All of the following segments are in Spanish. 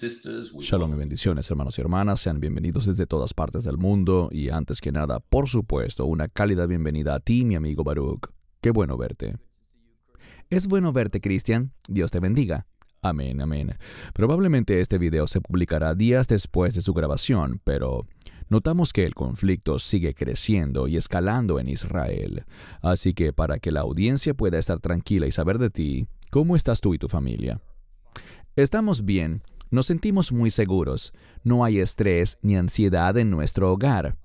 Shalom y bendiciones, hermanos y hermanas. Sean bienvenidos desde todas partes del mundo. Y antes que nada, por supuesto, una cálida bienvenida a ti, mi amigo Baruch. Qué bueno verte. Es bueno verte, Cristian. Dios te bendiga. Amén, amén. Probablemente este video se publicará días después de su grabación, pero notamos que el conflicto sigue creciendo y escalando en Israel. Así que para que la audiencia pueda estar tranquila y saber de ti, ¿cómo estás tú y tu familia? Estamos bien, nos sentimos muy seguros, no hay estrés ni ansiedad en nuestro hogar.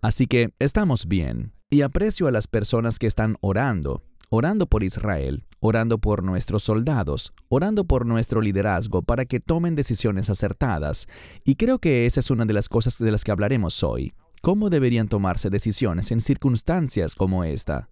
Así que estamos bien, y aprecio a las personas que están orando, orando por Israel, orando por nuestros soldados, orando por nuestro liderazgo para que tomen decisiones acertadas. Y creo que esa es una de las cosas de las que hablaremos hoy. ¿Cómo deberían tomarse decisiones en circunstancias como esta?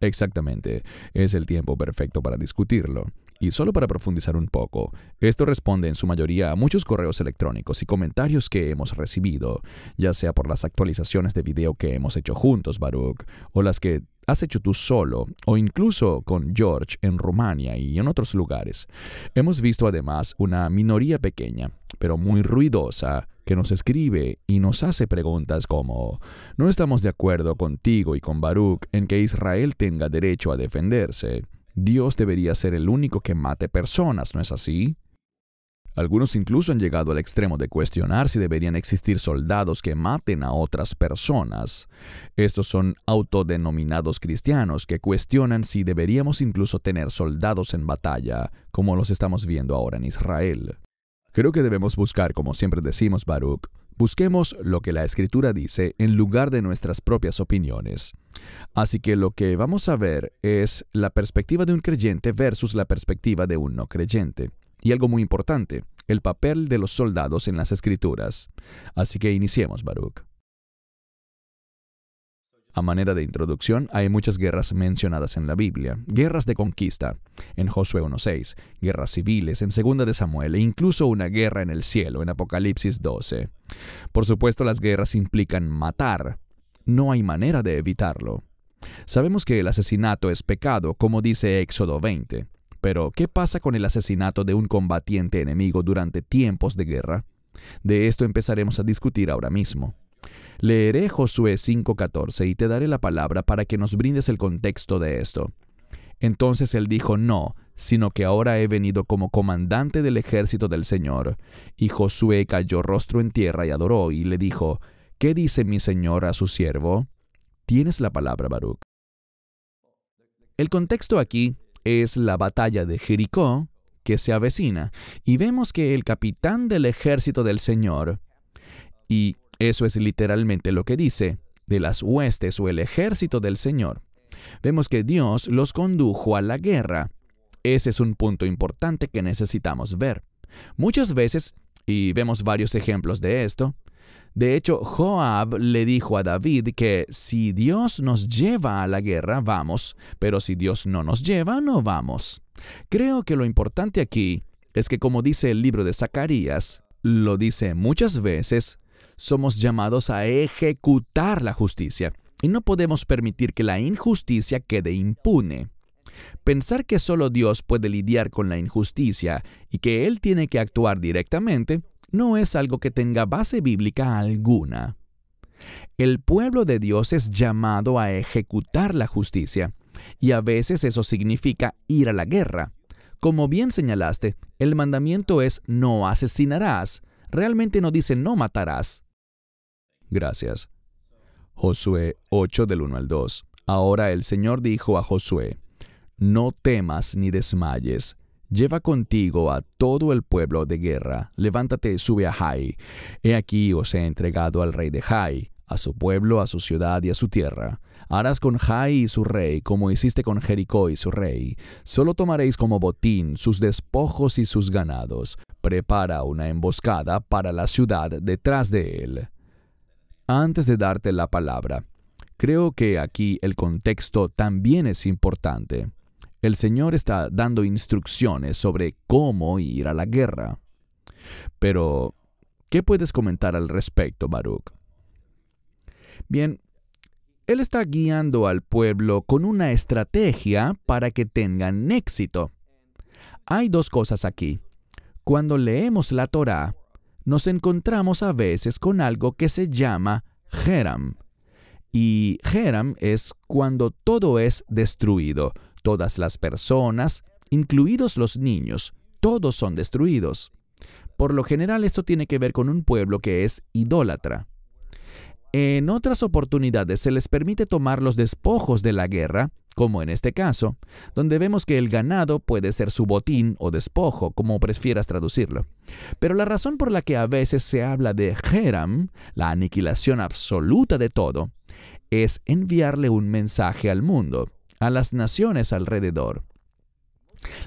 Exactamente, es el tiempo perfecto para discutirlo. Y solo para profundizar un poco, esto responde en su mayoría a muchos correos electrónicos y comentarios que hemos recibido, ya sea por las actualizaciones de video que hemos hecho juntos, Baruch, o las que has hecho tú solo, o incluso con George en Rumania y en otros lugares. Hemos visto además una minoría pequeña, pero muy ruidosa, que nos escribe y nos hace preguntas como, no estamos de acuerdo contigo y con Baruch en que Israel tenga derecho a defenderse. Dios debería ser el único que mate personas, ¿no es así? Algunos incluso han llegado al extremo de cuestionar si deberían existir soldados que maten a otras personas. Estos son autodenominados cristianos que cuestionan si deberíamos incluso tener soldados en batalla, como los estamos viendo ahora en Israel. Creo que debemos buscar, como siempre decimos Baruch, Busquemos lo que la escritura dice en lugar de nuestras propias opiniones. Así que lo que vamos a ver es la perspectiva de un creyente versus la perspectiva de un no creyente. Y algo muy importante, el papel de los soldados en las escrituras. Así que iniciemos, Baruch. A manera de introducción, hay muchas guerras mencionadas en la Biblia. Guerras de conquista, en Josué 1.6, guerras civiles, en 2 de Samuel, e incluso una guerra en el cielo, en Apocalipsis 12. Por supuesto, las guerras implican matar. No hay manera de evitarlo. Sabemos que el asesinato es pecado, como dice Éxodo 20. Pero, ¿qué pasa con el asesinato de un combatiente enemigo durante tiempos de guerra? De esto empezaremos a discutir ahora mismo. Leeré Josué 5:14 y te daré la palabra para que nos brindes el contexto de esto. Entonces él dijo, no, sino que ahora he venido como comandante del ejército del Señor. Y Josué cayó rostro en tierra y adoró, y le dijo, ¿qué dice mi Señor a su siervo? Tienes la palabra, Baruch. El contexto aquí es la batalla de Jericó, que se avecina, y vemos que el capitán del ejército del Señor y eso es literalmente lo que dice, de las huestes o el ejército del Señor. Vemos que Dios los condujo a la guerra. Ese es un punto importante que necesitamos ver. Muchas veces, y vemos varios ejemplos de esto, de hecho, Joab le dijo a David que si Dios nos lleva a la guerra, vamos, pero si Dios no nos lleva, no vamos. Creo que lo importante aquí es que como dice el libro de Zacarías, lo dice muchas veces, somos llamados a ejecutar la justicia y no podemos permitir que la injusticia quede impune. Pensar que solo Dios puede lidiar con la injusticia y que Él tiene que actuar directamente no es algo que tenga base bíblica alguna. El pueblo de Dios es llamado a ejecutar la justicia, y a veces eso significa ir a la guerra. Como bien señalaste, el mandamiento es no asesinarás, realmente no dice no matarás. Gracias. Josué 8 del 1 al 2. Ahora el Señor dijo a Josué, No temas ni desmayes, lleva contigo a todo el pueblo de guerra, levántate, sube a Jai. He aquí os he entregado al rey de Jai, a su pueblo, a su ciudad y a su tierra. Harás con Jai y su rey como hiciste con Jericó y su rey. Solo tomaréis como botín sus despojos y sus ganados. Prepara una emboscada para la ciudad detrás de él. Antes de darte la palabra, creo que aquí el contexto también es importante. El Señor está dando instrucciones sobre cómo ir a la guerra. Pero, ¿qué puedes comentar al respecto, Baruch? Bien, Él está guiando al pueblo con una estrategia para que tengan éxito. Hay dos cosas aquí. cuando leemos la Torá, nos encontramos a veces con algo que se llama Geram. Y Geram es cuando todo es destruido, todas las personas, incluidos los niños, todos son destruidos. Por lo general esto tiene que ver con un pueblo que es idólatra. En otras oportunidades se les permite tomar los despojos de la guerra, como en este caso, donde vemos que el ganado puede ser su botín o despojo, como prefieras traducirlo. Pero la razón por la que a veces se habla de Geram, la aniquilación absoluta de todo, es enviarle un mensaje al mundo, a las naciones alrededor.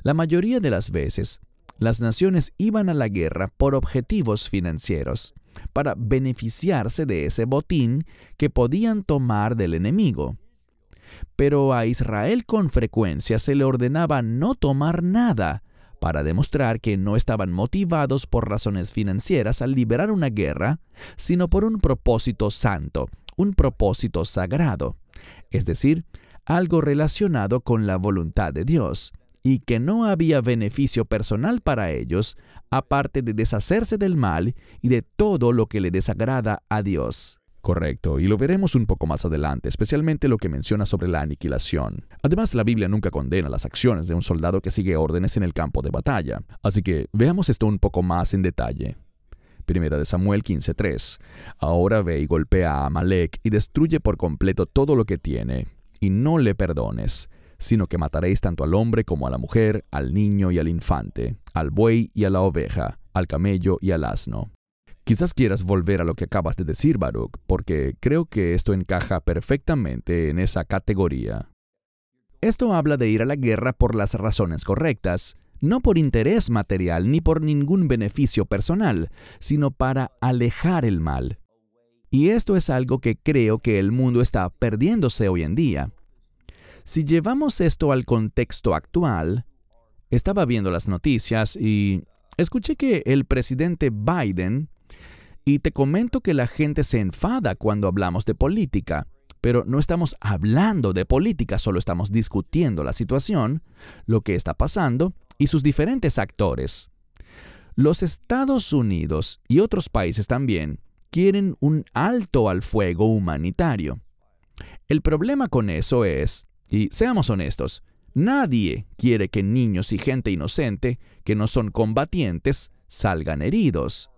La mayoría de las veces, las naciones iban a la guerra por objetivos financieros para beneficiarse de ese botín que podían tomar del enemigo. Pero a Israel con frecuencia se le ordenaba no tomar nada, para demostrar que no estaban motivados por razones financieras al liberar una guerra, sino por un propósito santo, un propósito sagrado, es decir, algo relacionado con la voluntad de Dios, y que no había beneficio personal para ellos, aparte de deshacerse del mal y de todo lo que le desagrada a Dios. Correcto, y lo veremos un poco más adelante, especialmente lo que menciona sobre la aniquilación. Además, la Biblia nunca condena las acciones de un soldado que sigue órdenes en el campo de batalla, así que veamos esto un poco más en detalle. Primera de Samuel 15:3. Ahora ve y golpea a Amalek y destruye por completo todo lo que tiene, y no le perdones, sino que mataréis tanto al hombre como a la mujer, al niño y al infante, al buey y a la oveja, al camello y al asno. Quizás quieras volver a lo que acabas de decir, Baruch, porque creo que esto encaja perfectamente en esa categoría. Esto habla de ir a la guerra por las razones correctas, no por interés material ni por ningún beneficio personal, sino para alejar el mal. Y esto es algo que creo que el mundo está perdiéndose hoy en día. Si llevamos esto al contexto actual, estaba viendo las noticias y escuché que el presidente Biden, y te comento que la gente se enfada cuando hablamos de política, pero no estamos hablando de política, solo estamos discutiendo la situación, lo que está pasando y sus diferentes actores. Los Estados Unidos y otros países también quieren un alto al fuego humanitario. El problema con eso es y seamos honestos, nadie quiere que niños y gente inocente, que no son combatientes, salgan heridos.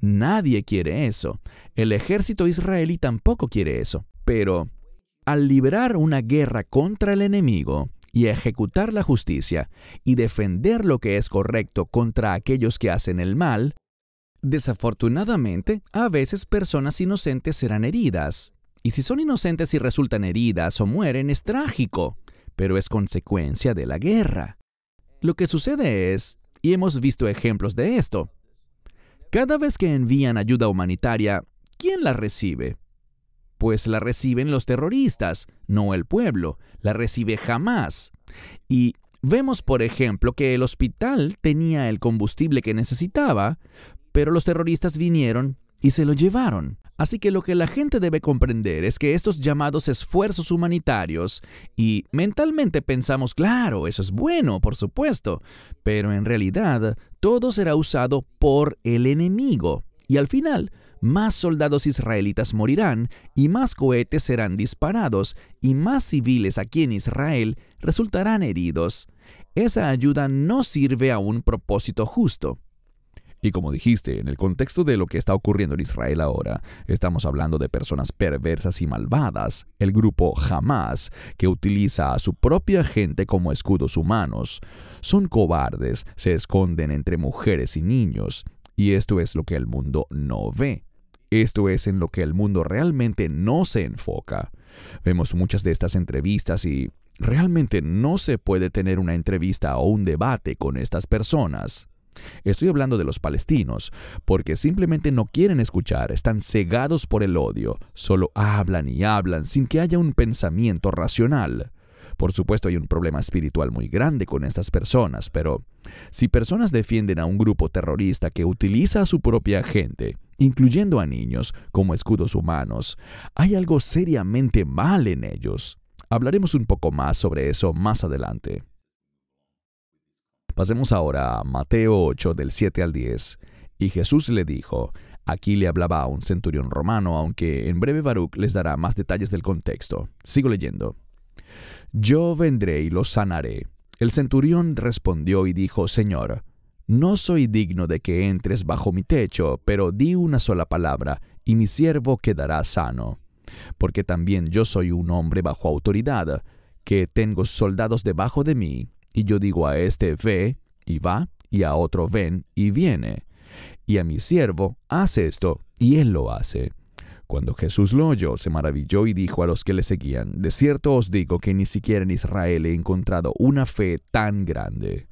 Nadie quiere eso. El ejército israelí tampoco quiere eso. Pero, al librar una guerra contra el enemigo y ejecutar la justicia y defender lo que es correcto contra aquellos que hacen el mal, desafortunadamente, a veces personas inocentes serán heridas. Y si son inocentes y resultan heridas o mueren, es trágico, pero es consecuencia de la guerra. Lo que sucede es, y hemos visto ejemplos de esto, cada vez que envían ayuda humanitaria, ¿quién la recibe? Pues la reciben los terroristas, no el pueblo, la recibe jamás. Y vemos, por ejemplo, que el hospital tenía el combustible que necesitaba, pero los terroristas vinieron y se lo llevaron. Así que lo que la gente debe comprender es que estos llamados esfuerzos humanitarios, y mentalmente pensamos, claro, eso es bueno, por supuesto, pero en realidad todo será usado por el enemigo, y al final, más soldados israelitas morirán, y más cohetes serán disparados, y más civiles aquí en Israel resultarán heridos. Esa ayuda no sirve a un propósito justo. Y como dijiste, en el contexto de lo que está ocurriendo en Israel ahora, estamos hablando de personas perversas y malvadas, el grupo Hamas, que utiliza a su propia gente como escudos humanos. Son cobardes, se esconden entre mujeres y niños, y esto es lo que el mundo no ve. Esto es en lo que el mundo realmente no se enfoca. Vemos muchas de estas entrevistas y realmente no se puede tener una entrevista o un debate con estas personas. Estoy hablando de los palestinos, porque simplemente no quieren escuchar, están cegados por el odio, solo hablan y hablan sin que haya un pensamiento racional. Por supuesto hay un problema espiritual muy grande con estas personas, pero si personas defienden a un grupo terrorista que utiliza a su propia gente, incluyendo a niños, como escudos humanos, hay algo seriamente mal en ellos. Hablaremos un poco más sobre eso más adelante. Pasemos ahora a Mateo 8 del 7 al 10. Y Jesús le dijo, aquí le hablaba a un centurión romano, aunque en breve Baruch les dará más detalles del contexto. Sigo leyendo. Yo vendré y los sanaré. El centurión respondió y dijo, Señor, no soy digno de que entres bajo mi techo, pero di una sola palabra, y mi siervo quedará sano. Porque también yo soy un hombre bajo autoridad, que tengo soldados debajo de mí, y yo digo a este ve, y va, y a otro ven, y viene. Y a mi siervo, haz esto, y él lo hace. Cuando Jesús lo oyó, se maravilló y dijo a los que le seguían, De cierto os digo que ni siquiera en Israel he encontrado una fe tan grande.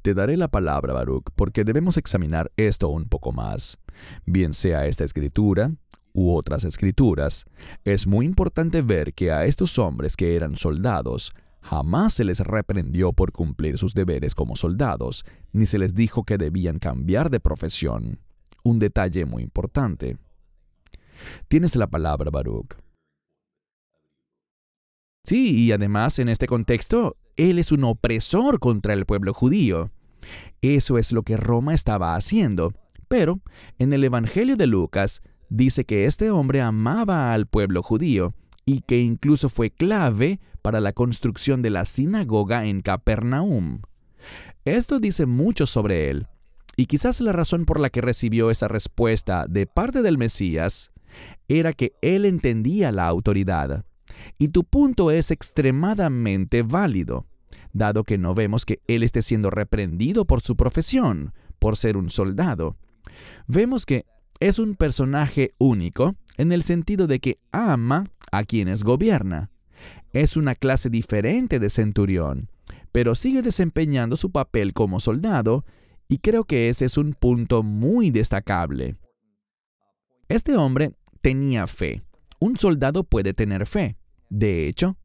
Te daré la palabra, Baruch, porque debemos examinar esto un poco más. Bien sea esta escritura u otras escrituras, es muy importante ver que a estos hombres que eran soldados, jamás se les reprendió por cumplir sus deberes como soldados, ni se les dijo que debían cambiar de profesión. Un detalle muy importante. Tienes la palabra, Baruch. Sí, y además en este contexto, él es un opresor contra el pueblo judío. Eso es lo que Roma estaba haciendo. Pero en el Evangelio de Lucas dice que este hombre amaba al pueblo judío y que incluso fue clave para la construcción de la sinagoga en Capernaum. Esto dice mucho sobre él, y quizás la razón por la que recibió esa respuesta de parte del Mesías era que él entendía la autoridad. Y tu punto es extremadamente válido, dado que no vemos que él esté siendo reprendido por su profesión, por ser un soldado. Vemos que es un personaje único en el sentido de que ama a quienes gobierna. Es una clase diferente de centurión, pero sigue desempeñando su papel como soldado y creo que ese es un punto muy destacable. Este hombre tenía fe. Un soldado puede tener fe. De hecho,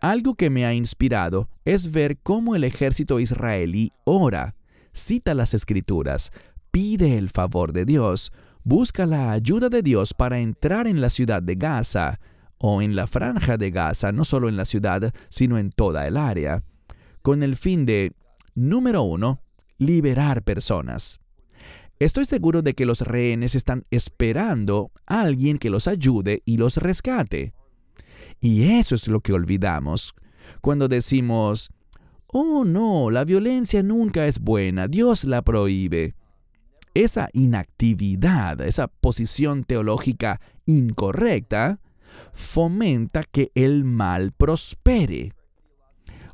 algo que me ha inspirado es ver cómo el ejército israelí ora, cita las escrituras, pide el favor de Dios, busca la ayuda de Dios para entrar en la ciudad de Gaza, o en la franja de Gaza, no solo en la ciudad, sino en toda el área, con el fin de, número uno, liberar personas. Estoy seguro de que los rehenes están esperando a alguien que los ayude y los rescate. Y eso es lo que olvidamos cuando decimos, oh no, la violencia nunca es buena, Dios la prohíbe. Esa inactividad, esa posición teológica incorrecta, fomenta que el mal prospere.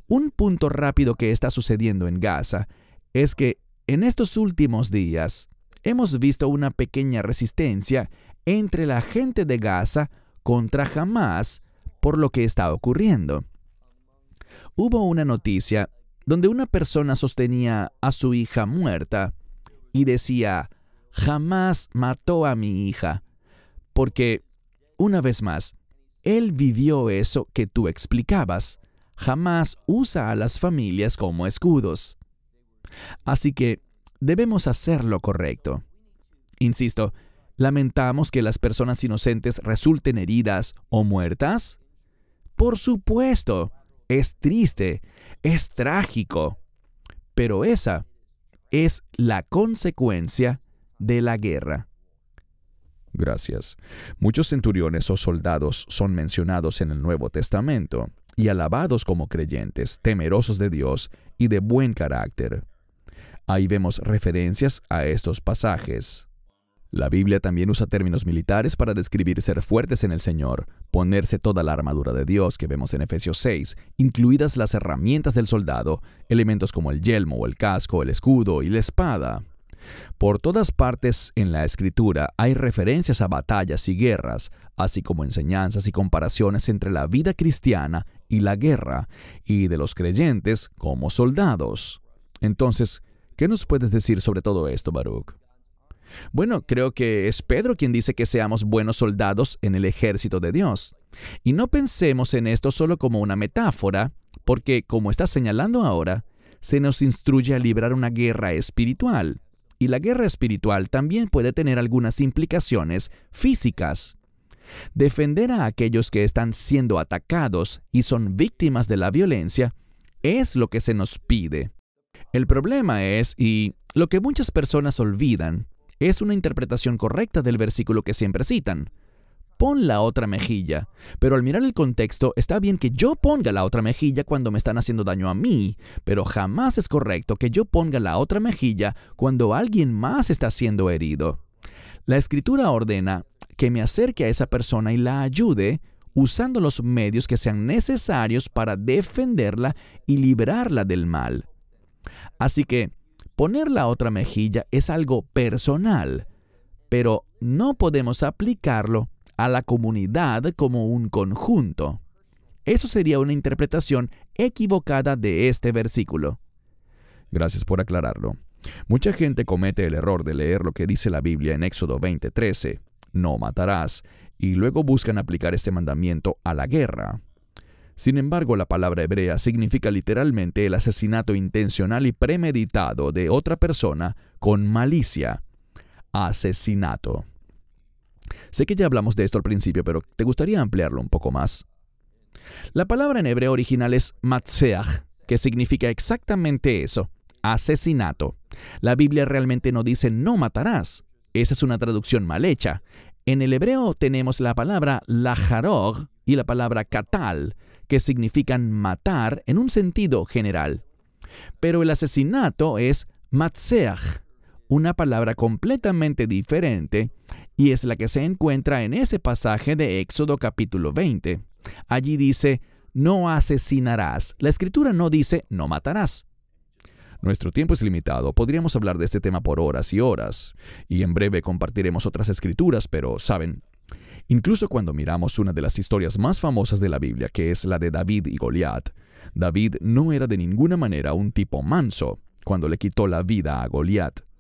Un punto rápido que está sucediendo en Gaza es que en estos últimos días hemos visto una pequeña resistencia entre la gente de Gaza contra Hamas por lo que está ocurriendo. Hubo una noticia donde una persona sostenía a su hija muerta y decía, jamás mató a mi hija, porque, una vez más, él vivió eso que tú explicabas, jamás usa a las familias como escudos. Así que debemos hacer lo correcto. Insisto, ¿lamentamos que las personas inocentes resulten heridas o muertas? Por supuesto, es triste, es trágico, pero esa es la consecuencia de la guerra. Gracias. Muchos centuriones o soldados son mencionados en el Nuevo Testamento y alabados como creyentes, temerosos de Dios y de buen carácter. Ahí vemos referencias a estos pasajes. La Biblia también usa términos militares para describir ser fuertes en el Señor, ponerse toda la armadura de Dios que vemos en Efesios 6, incluidas las herramientas del soldado, elementos como el yelmo, el casco, el escudo y la espada. Por todas partes en la Escritura hay referencias a batallas y guerras, así como enseñanzas y comparaciones entre la vida cristiana y la guerra, y de los creyentes como soldados. Entonces, ¿Qué nos puedes decir sobre todo esto, Baruch? Bueno, creo que es Pedro quien dice que seamos buenos soldados en el ejército de Dios. Y no pensemos en esto solo como una metáfora, porque, como está señalando ahora, se nos instruye a librar una guerra espiritual. Y la guerra espiritual también puede tener algunas implicaciones físicas. Defender a aquellos que están siendo atacados y son víctimas de la violencia es lo que se nos pide. El problema es, y lo que muchas personas olvidan, es una interpretación correcta del versículo que siempre citan. Pon la otra mejilla. Pero al mirar el contexto, está bien que yo ponga la otra mejilla cuando me están haciendo daño a mí, pero jamás es correcto que yo ponga la otra mejilla cuando alguien más está siendo herido. La escritura ordena que me acerque a esa persona y la ayude usando los medios que sean necesarios para defenderla y librarla del mal. Así que poner la otra mejilla es algo personal, pero no podemos aplicarlo a la comunidad como un conjunto. Eso sería una interpretación equivocada de este versículo. Gracias por aclararlo. Mucha gente comete el error de leer lo que dice la Biblia en Éxodo 20:13, no matarás, y luego buscan aplicar este mandamiento a la guerra. Sin embargo, la palabra hebrea significa literalmente el asesinato intencional y premeditado de otra persona con malicia. Asesinato. Sé que ya hablamos de esto al principio, pero ¿te gustaría ampliarlo un poco más? La palabra en hebreo original es matzeach, que significa exactamente eso, asesinato. La Biblia realmente no dice no matarás. Esa es una traducción mal hecha. En el hebreo tenemos la palabra lajarog y la palabra katal, que significan matar en un sentido general. Pero el asesinato es matzeach, una palabra completamente diferente, y es la que se encuentra en ese pasaje de Éxodo capítulo 20. Allí dice, no asesinarás. La escritura no dice, no matarás. Nuestro tiempo es limitado, podríamos hablar de este tema por horas y horas, y en breve compartiremos otras escrituras, pero, ¿saben? Incluso cuando miramos una de las historias más famosas de la Biblia, que es la de David y Goliat, David no era de ninguna manera un tipo manso cuando le quitó la vida a Goliat.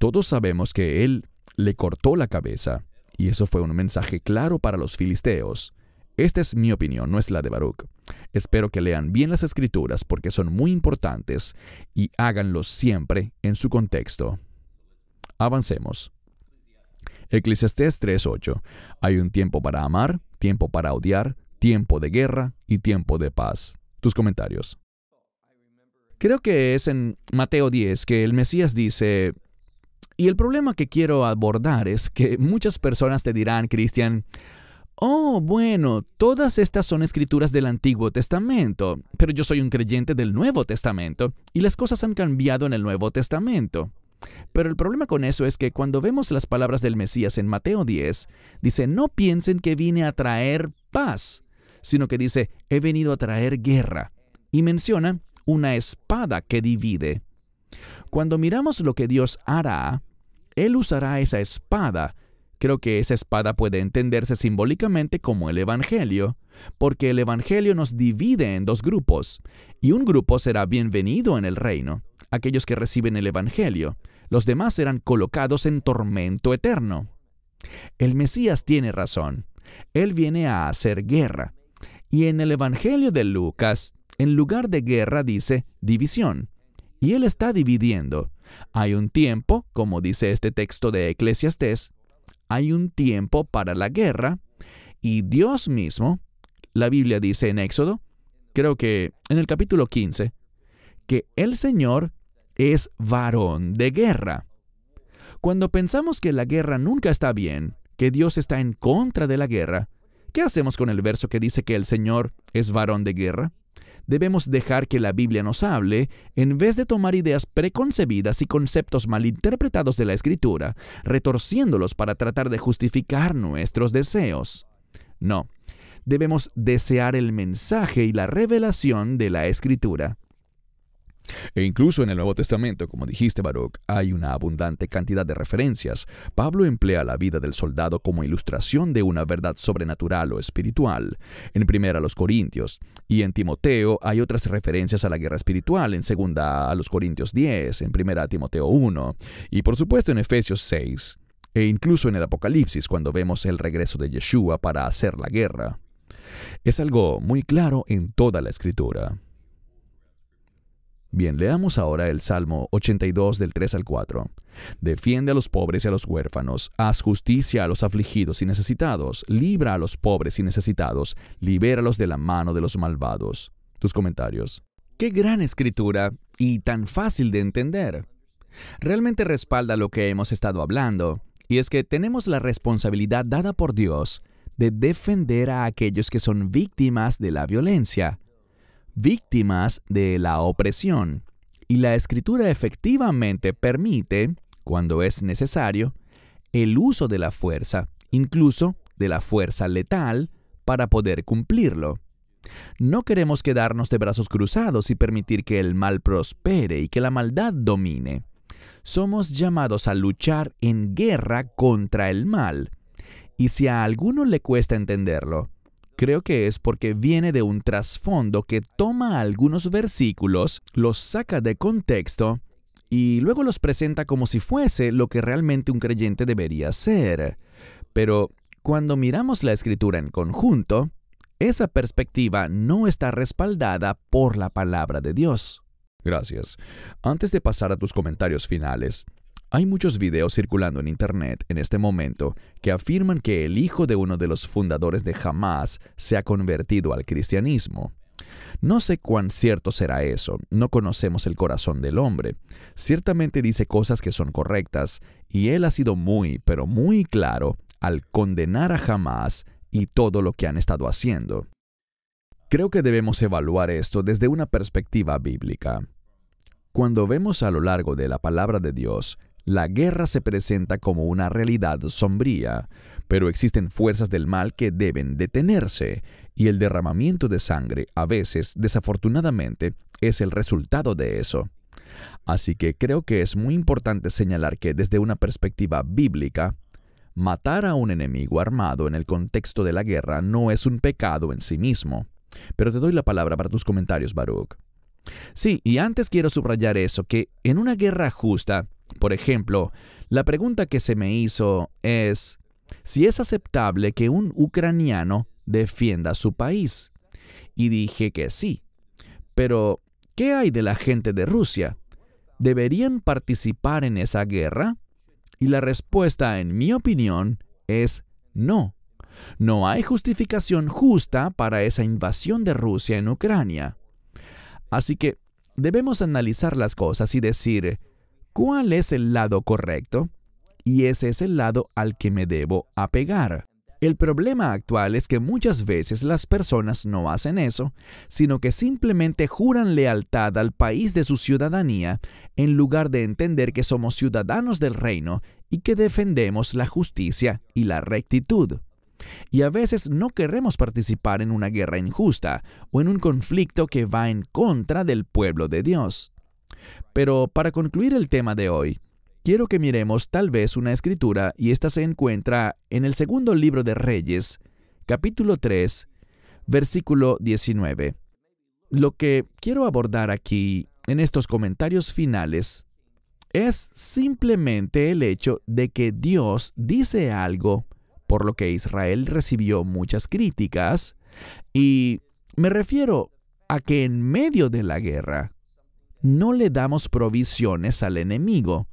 Todos sabemos que él le cortó la cabeza, y eso fue un mensaje claro para los filisteos. Esta es mi opinión, no es la de Baruch. Espero que lean bien las escrituras porque son muy importantes y háganlo siempre en su contexto. Avancemos. Eclesiastés 3:8. Hay un tiempo para amar, tiempo para odiar, tiempo de guerra y tiempo de paz. Tus comentarios. Creo que es en Mateo 10 que el Mesías dice, y el problema que quiero abordar es que muchas personas te dirán, Cristian, Oh, bueno, todas estas son escrituras del Antiguo Testamento, pero yo soy un creyente del Nuevo Testamento y las cosas han cambiado en el Nuevo Testamento. Pero el problema con eso es que cuando vemos las palabras del Mesías en Mateo 10, dice, no piensen que vine a traer paz, sino que dice, he venido a traer guerra. Y menciona una espada que divide. Cuando miramos lo que Dios hará, Él usará esa espada. Creo que esa espada puede entenderse simbólicamente como el Evangelio, porque el Evangelio nos divide en dos grupos, y un grupo será bienvenido en el reino, aquellos que reciben el Evangelio, los demás serán colocados en tormento eterno. El Mesías tiene razón, Él viene a hacer guerra, y en el Evangelio de Lucas, en lugar de guerra dice división, y Él está dividiendo. Hay un tiempo, como dice este texto de Eclesiastés, hay un tiempo para la guerra y Dios mismo, la Biblia dice en Éxodo, creo que en el capítulo 15, que el Señor es varón de guerra. Cuando pensamos que la guerra nunca está bien, que Dios está en contra de la guerra, ¿qué hacemos con el verso que dice que el Señor es varón de guerra? Debemos dejar que la Biblia nos hable en vez de tomar ideas preconcebidas y conceptos malinterpretados de la Escritura, retorciéndolos para tratar de justificar nuestros deseos. No, debemos desear el mensaje y la revelación de la Escritura. E incluso en el Nuevo Testamento, como dijiste Baruch, hay una abundante cantidad de referencias. Pablo emplea la vida del soldado como ilustración de una verdad sobrenatural o espiritual. En primera a los Corintios y en Timoteo hay otras referencias a la guerra espiritual, en segunda a los Corintios 10, en primera a Timoteo 1 y por supuesto en Efesios 6 e incluso en el Apocalipsis cuando vemos el regreso de Yeshua para hacer la guerra. Es algo muy claro en toda la escritura. Bien, leamos ahora el Salmo 82 del 3 al 4. Defiende a los pobres y a los huérfanos, haz justicia a los afligidos y necesitados, libra a los pobres y necesitados, libéralos de la mano de los malvados. Tus comentarios. Qué gran escritura. y tan fácil de entender. Realmente respalda lo que hemos estado hablando, y es que tenemos la responsabilidad dada por Dios de defender a aquellos que son víctimas de la violencia, víctimas de la opresión. Y la escritura efectivamente permite, cuando es necesario, el uso de la fuerza, incluso de la fuerza letal, para poder cumplirlo. No queremos quedarnos de brazos cruzados y permitir que el mal prospere y que la maldad domine. Somos llamados a luchar en guerra contra el mal. Y si a alguno le cuesta entenderlo, creo que es porque viene de un trasfondo que toma algunos versículos, los saca de contexto y luego los presenta como si fuese lo que realmente un creyente debería ser. Pero cuando miramos la escritura en conjunto, esa perspectiva no está respaldada por la palabra de Dios. Gracias. Antes de pasar a tus comentarios finales, hay muchos videos circulando en Internet en este momento que afirman que el hijo de uno de los fundadores de Hamas se ha convertido al cristianismo. No sé cuán cierto será eso, no conocemos el corazón del hombre. Ciertamente dice cosas que son correctas, y él ha sido muy, pero muy claro al condenar a Hamas y todo lo que han estado haciendo. Creo que debemos evaluar esto desde una perspectiva bíblica. Cuando vemos a lo largo de la palabra de Dios, la guerra se presenta como una realidad sombría, pero existen fuerzas del mal que deben detenerse, y el derramamiento de sangre a veces, desafortunadamente, es el resultado de eso. Así que creo que es muy importante señalar que desde una perspectiva bíblica, Matar a un enemigo armado en el contexto de la guerra no es un pecado en sí mismo. Pero te doy la palabra para tus comentarios, Baruch. Sí, y antes quiero subrayar eso, que en una guerra justa, por ejemplo, la pregunta que se me hizo es si es aceptable que un ucraniano defienda su país. Y dije que sí. Pero, ¿qué hay de la gente de Rusia? ¿Deberían participar en esa guerra? Y la respuesta, en mi opinión, es no. No hay justificación justa para esa invasión de Rusia en Ucrania. Así que debemos analizar las cosas y decir, ¿cuál es el lado correcto? Y ese es el lado al que me debo apegar. El problema actual es que muchas veces las personas no hacen eso, sino que simplemente juran lealtad al país de su ciudadanía en lugar de entender que somos ciudadanos del reino y que defendemos la justicia y la rectitud. Y a veces no queremos participar en una guerra injusta o en un conflicto que va en contra del pueblo de Dios. Pero para concluir el tema de hoy, quiero que miremos tal vez una escritura y esta se encuentra en el segundo libro de Reyes, capítulo 3, versículo 19. Lo que quiero abordar aquí en estos comentarios finales es simplemente el hecho de que Dios dice algo por lo que Israel recibió muchas críticas y me refiero a que en medio de la guerra no le damos provisiones al enemigo,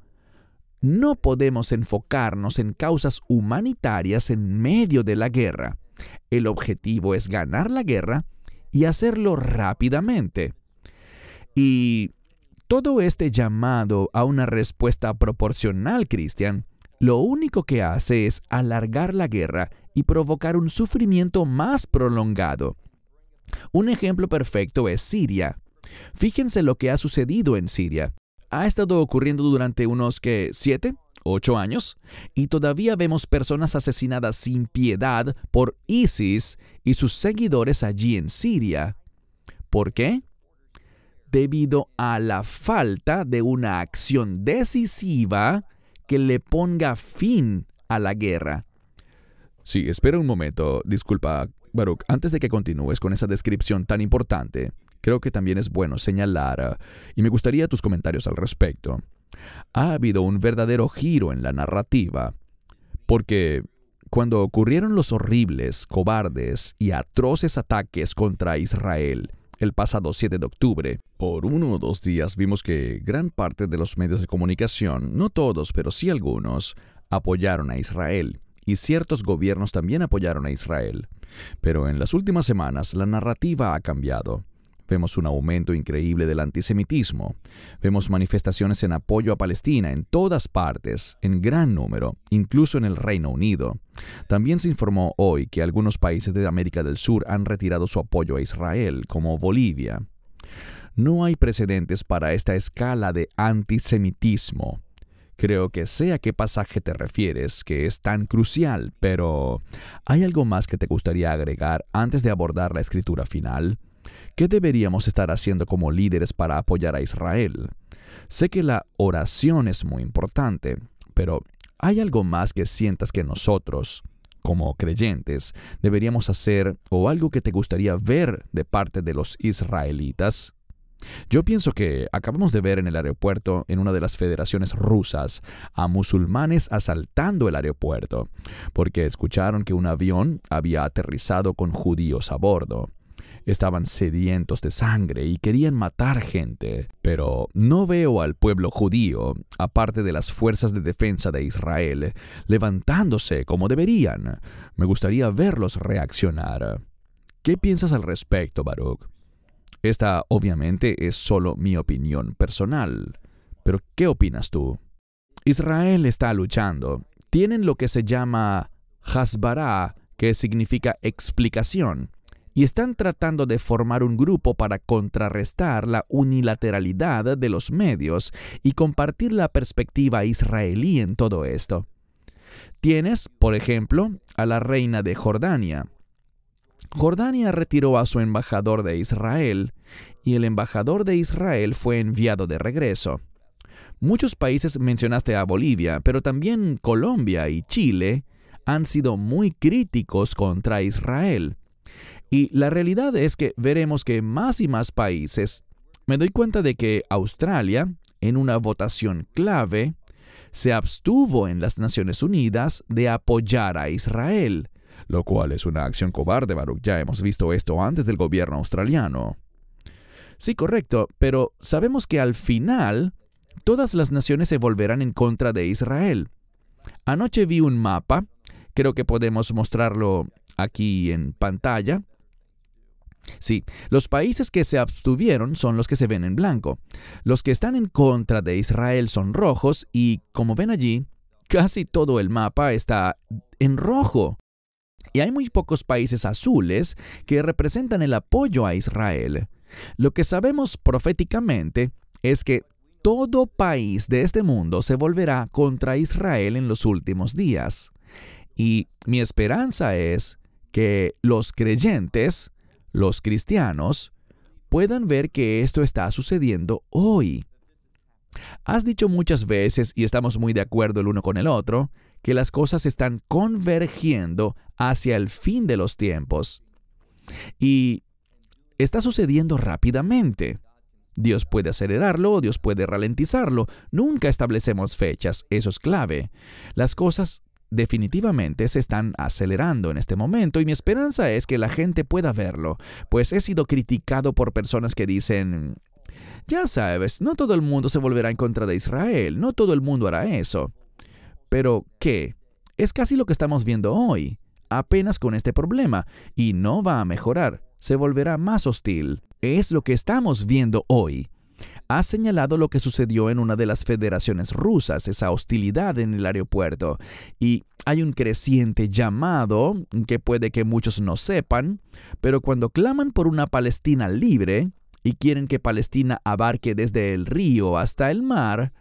no podemos enfocarnos en causas humanitarias en medio de la guerra. El objetivo es ganar la guerra y hacerlo rápidamente. Y todo este llamado a una respuesta proporcional, Cristian, lo único que hace es alargar la guerra y provocar un sufrimiento más prolongado. Un ejemplo perfecto es Siria. Fíjense lo que ha sucedido en Siria ha estado ocurriendo durante unos que siete, ocho años, y todavía vemos personas asesinadas sin piedad por ISIS y sus seguidores allí en Siria. ¿Por qué? Debido a la falta de una acción decisiva que le ponga fin a la guerra. Sí, espera un momento, disculpa, Baruch, antes de que continúes con esa descripción tan importante, creo que también es bueno señalar, ah, y me gustaría tus comentarios al respecto, ha habido un verdadero giro en la narrativa, porque cuando ocurrieron los horribles, cobardes y atroces ataques contra Israel el pasado 7 de octubre, por uno o dos días vimos que gran parte de los medios de comunicación, no todos, pero sí algunos, apoyaron a Israel, y ciertos gobiernos también apoyaron a Israel. Pero en las últimas semanas la narrativa ha cambiado Vemos un aumento increíble del antisemitismo. Vemos manifestaciones en apoyo a Palestina en todas partes, en gran número, incluso en el Reino Unido. También se informó hoy que algunos países de América del Sur han retirado su apoyo a Israel, como Bolivia. No hay precedentes para esta escala de antisemitismo. Creo que sé a qué pasaje te refieres, que es tan crucial, pero ¿hay algo más que te gustaría agregar antes de abordar la escritura final? ¿Qué deberíamos estar haciendo como líderes para apoyar a Israel? Sé que la oración es muy importante, pero ¿hay algo más que sientas que nosotros, como creyentes, deberíamos hacer o algo que te gustaría ver de parte de los israelitas? Yo pienso que acabamos de ver en el aeropuerto, en una de las federaciones rusas, a musulmanes asaltando el aeropuerto, porque escucharon que un avión había aterrizado con judíos a bordo. Estaban sedientos de sangre y querían matar gente, pero no veo al pueblo judío, aparte de las fuerzas de defensa de Israel, levantándose como deberían. Me gustaría verlos reaccionar. ¿Qué piensas al respecto, Baruch? Esta obviamente es solo mi opinión personal. Pero ¿qué opinas tú? Israel está luchando. Tienen lo que se llama Hasbara, que significa explicación y están tratando de formar un grupo para contrarrestar la unilateralidad de los medios y compartir la perspectiva israelí en todo esto. Tienes, por ejemplo, a la reina de Jordania. Jordania retiró a su embajador de Israel y el embajador de Israel fue enviado de regreso. Muchos países mencionaste a Bolivia, pero también Colombia y Chile han sido muy críticos contra Israel. Y la realidad es que veremos que más y más países, me doy cuenta de que Australia, en una votación clave, se abstuvo en las Naciones Unidas de apoyar a Israel, lo cual es una acción cobarde, Baruch. Ya hemos visto esto antes del gobierno australiano. Sí, correcto, pero sabemos que al final todas las naciones se volverán en contra de Israel. Anoche vi un mapa, creo que podemos mostrarlo aquí en pantalla, Sí, los países que se abstuvieron son los que se ven en blanco. Los que están en contra de Israel son rojos y, como ven allí, casi todo el mapa está en rojo. Y hay muy pocos países azules que representan el apoyo a Israel. Lo que sabemos proféticamente es que todo país de este mundo se volverá contra Israel en los últimos días. Y mi esperanza es que los creyentes los cristianos puedan ver que esto está sucediendo hoy. Has dicho muchas veces, y estamos muy de acuerdo el uno con el otro, que las cosas están convergiendo hacia el fin de los tiempos. Y está sucediendo rápidamente. Dios puede acelerarlo Dios puede ralentizarlo. Nunca establecemos fechas, eso es clave. Las cosas definitivamente se están acelerando en este momento y mi esperanza es que la gente pueda verlo, pues he sido criticado por personas que dicen, ya sabes, no todo el mundo se volverá en contra de Israel, no todo el mundo hará eso. Pero, ¿qué? Es casi lo que estamos viendo hoy, apenas con este problema, y no va a mejorar, se volverá más hostil. Es lo que estamos viendo hoy ha señalado lo que sucedió en una de las federaciones rusas, esa hostilidad en el aeropuerto, y hay un creciente llamado que puede que muchos no sepan, pero cuando claman por una Palestina libre y quieren que Palestina abarque desde el río hasta el mar,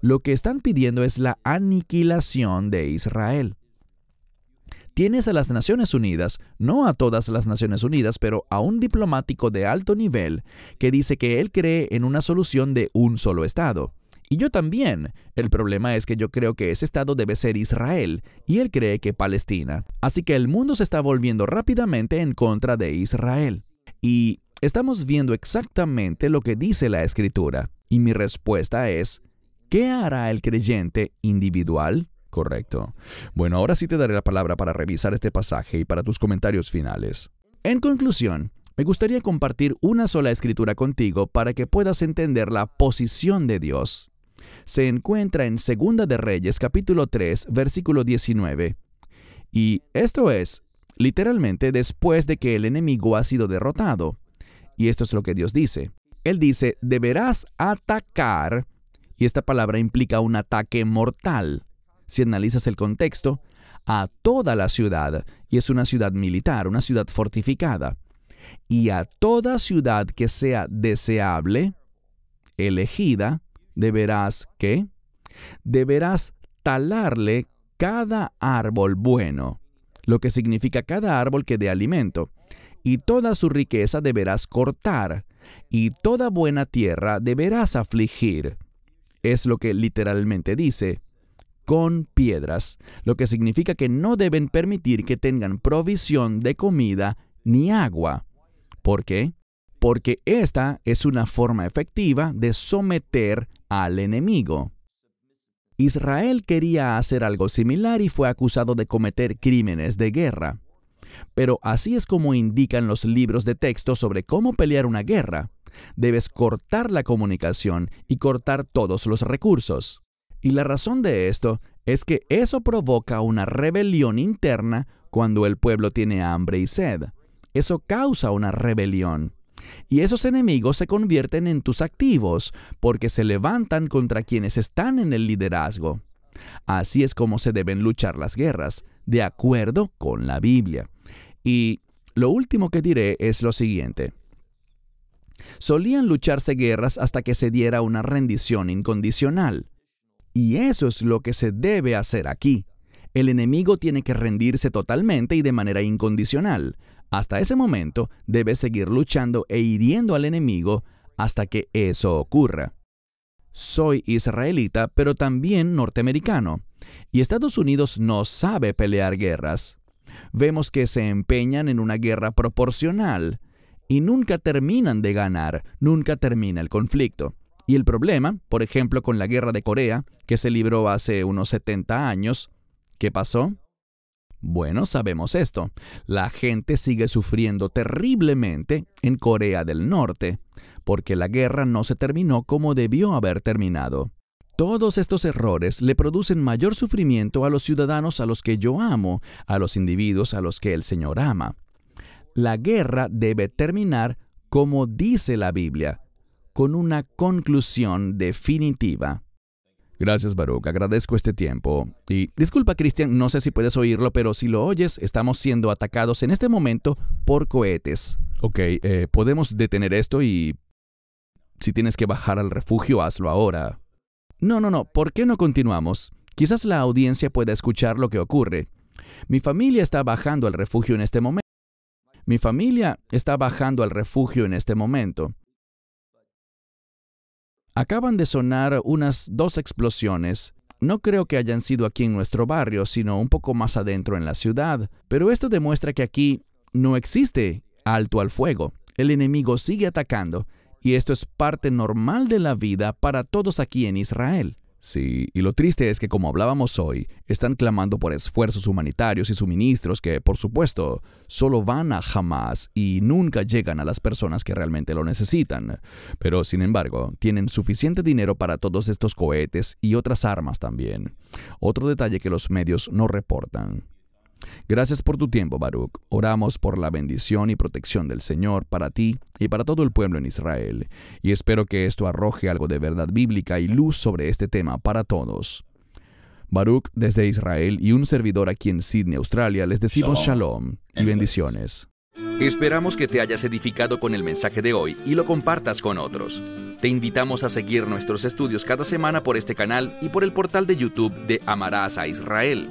lo que están pidiendo es la aniquilación de Israel. Tienes a las Naciones Unidas, no a todas las Naciones Unidas, pero a un diplomático de alto nivel que dice que él cree en una solución de un solo Estado. Y yo también. El problema es que yo creo que ese Estado debe ser Israel y él cree que Palestina. Así que el mundo se está volviendo rápidamente en contra de Israel. Y estamos viendo exactamente lo que dice la Escritura. Y mi respuesta es, ¿qué hará el creyente individual? Correcto. Bueno, ahora sí te daré la palabra para revisar este pasaje y para tus comentarios finales. En conclusión, me gustaría compartir una sola escritura contigo para que puedas entender la posición de Dios. Se encuentra en Segunda de Reyes capítulo 3, versículo 19. Y esto es, literalmente, después de que el enemigo ha sido derrotado. Y esto es lo que Dios dice. Él dice, deberás atacar, y esta palabra implica un ataque mortal. Si analizas el contexto, a toda la ciudad, y es una ciudad militar, una ciudad fortificada, y a toda ciudad que sea deseable, elegida, deberás, ¿qué? Deberás talarle cada árbol bueno, lo que significa cada árbol que dé alimento, y toda su riqueza deberás cortar, y toda buena tierra deberás afligir. Es lo que literalmente dice, con piedras, lo que significa que no deben permitir que tengan provisión de comida ni agua. ¿Por qué? Porque esta es una forma efectiva de someter al enemigo. Israel quería hacer algo similar y fue acusado de cometer crímenes de guerra. Pero así es como indican los libros de texto sobre cómo pelear una guerra. Debes cortar la comunicación y cortar todos los recursos. Y la razón de esto es que eso provoca una rebelión interna cuando el pueblo tiene hambre y sed. Eso causa una rebelión. Y esos enemigos se convierten en tus activos porque se levantan contra quienes están en el liderazgo. Así es como se deben luchar las guerras, de acuerdo con la Biblia. Y lo último que diré es lo siguiente. Solían lucharse guerras hasta que se diera una rendición incondicional. Y eso es lo que se debe hacer aquí. El enemigo tiene que rendirse totalmente y de manera incondicional, hasta ese momento debes seguir luchando e hiriendo al enemigo hasta que eso ocurra. Soy israelita, pero también norteamericano, y Estados Unidos no sabe pelear guerras. Vemos que se empeñan en una guerra proporcional, y nunca terminan de ganar, nunca termina el conflicto. Y el problema, por ejemplo, con la guerra de Corea, que se libró hace unos 70 años, ¿qué pasó? Bueno, sabemos esto. La gente sigue sufriendo terriblemente en Corea del Norte, porque la guerra no se terminó como debió haber terminado. Todos estos errores le producen mayor sufrimiento a los ciudadanos a los que yo amo, a los individuos a los que el Señor ama. La guerra debe terminar como dice la Biblia, con una conclusión definitiva. Gracias, Baruch. Agradezco este tiempo. Y disculpa, Cristian, no sé si puedes oírlo, pero si lo oyes, estamos siendo atacados en este momento por cohetes. Ok, eh, podemos detener esto y... Si tienes que bajar al refugio, hazlo ahora. No, no, no, ¿por qué no continuamos? Quizás la audiencia pueda escuchar lo que ocurre. Mi familia está bajando al refugio en este momento. Mi familia está bajando al refugio en este momento. Acaban de sonar unas dos explosiones. No creo que hayan sido aquí en nuestro barrio, sino un poco más adentro en la ciudad, pero esto demuestra que aquí no existe alto al fuego. El enemigo sigue atacando, y esto es parte normal de la vida para todos aquí en Israel. Sí, y lo triste es que como hablábamos hoy, están clamando por esfuerzos humanitarios y suministros que, por supuesto, solo van a jamás y nunca llegan a las personas que realmente lo necesitan. Pero, sin embargo, tienen suficiente dinero para todos estos cohetes y otras armas también. Otro detalle que los medios no reportan. Gracias por tu tiempo, Baruch. Oramos por la bendición y protección del Señor para ti y para todo el pueblo en Israel, y espero que esto arroje algo de verdad bíblica y luz sobre este tema para todos. Baruch desde Israel y un servidor aquí en Sydney, Australia, les decimos shalom, y bendiciones. Esperamos que te hayas edificado con el mensaje de hoy y lo compartas con otros. Te invitamos a seguir nuestros estudios cada semana por este canal y por el portal de YouTube de Amarás a Israel.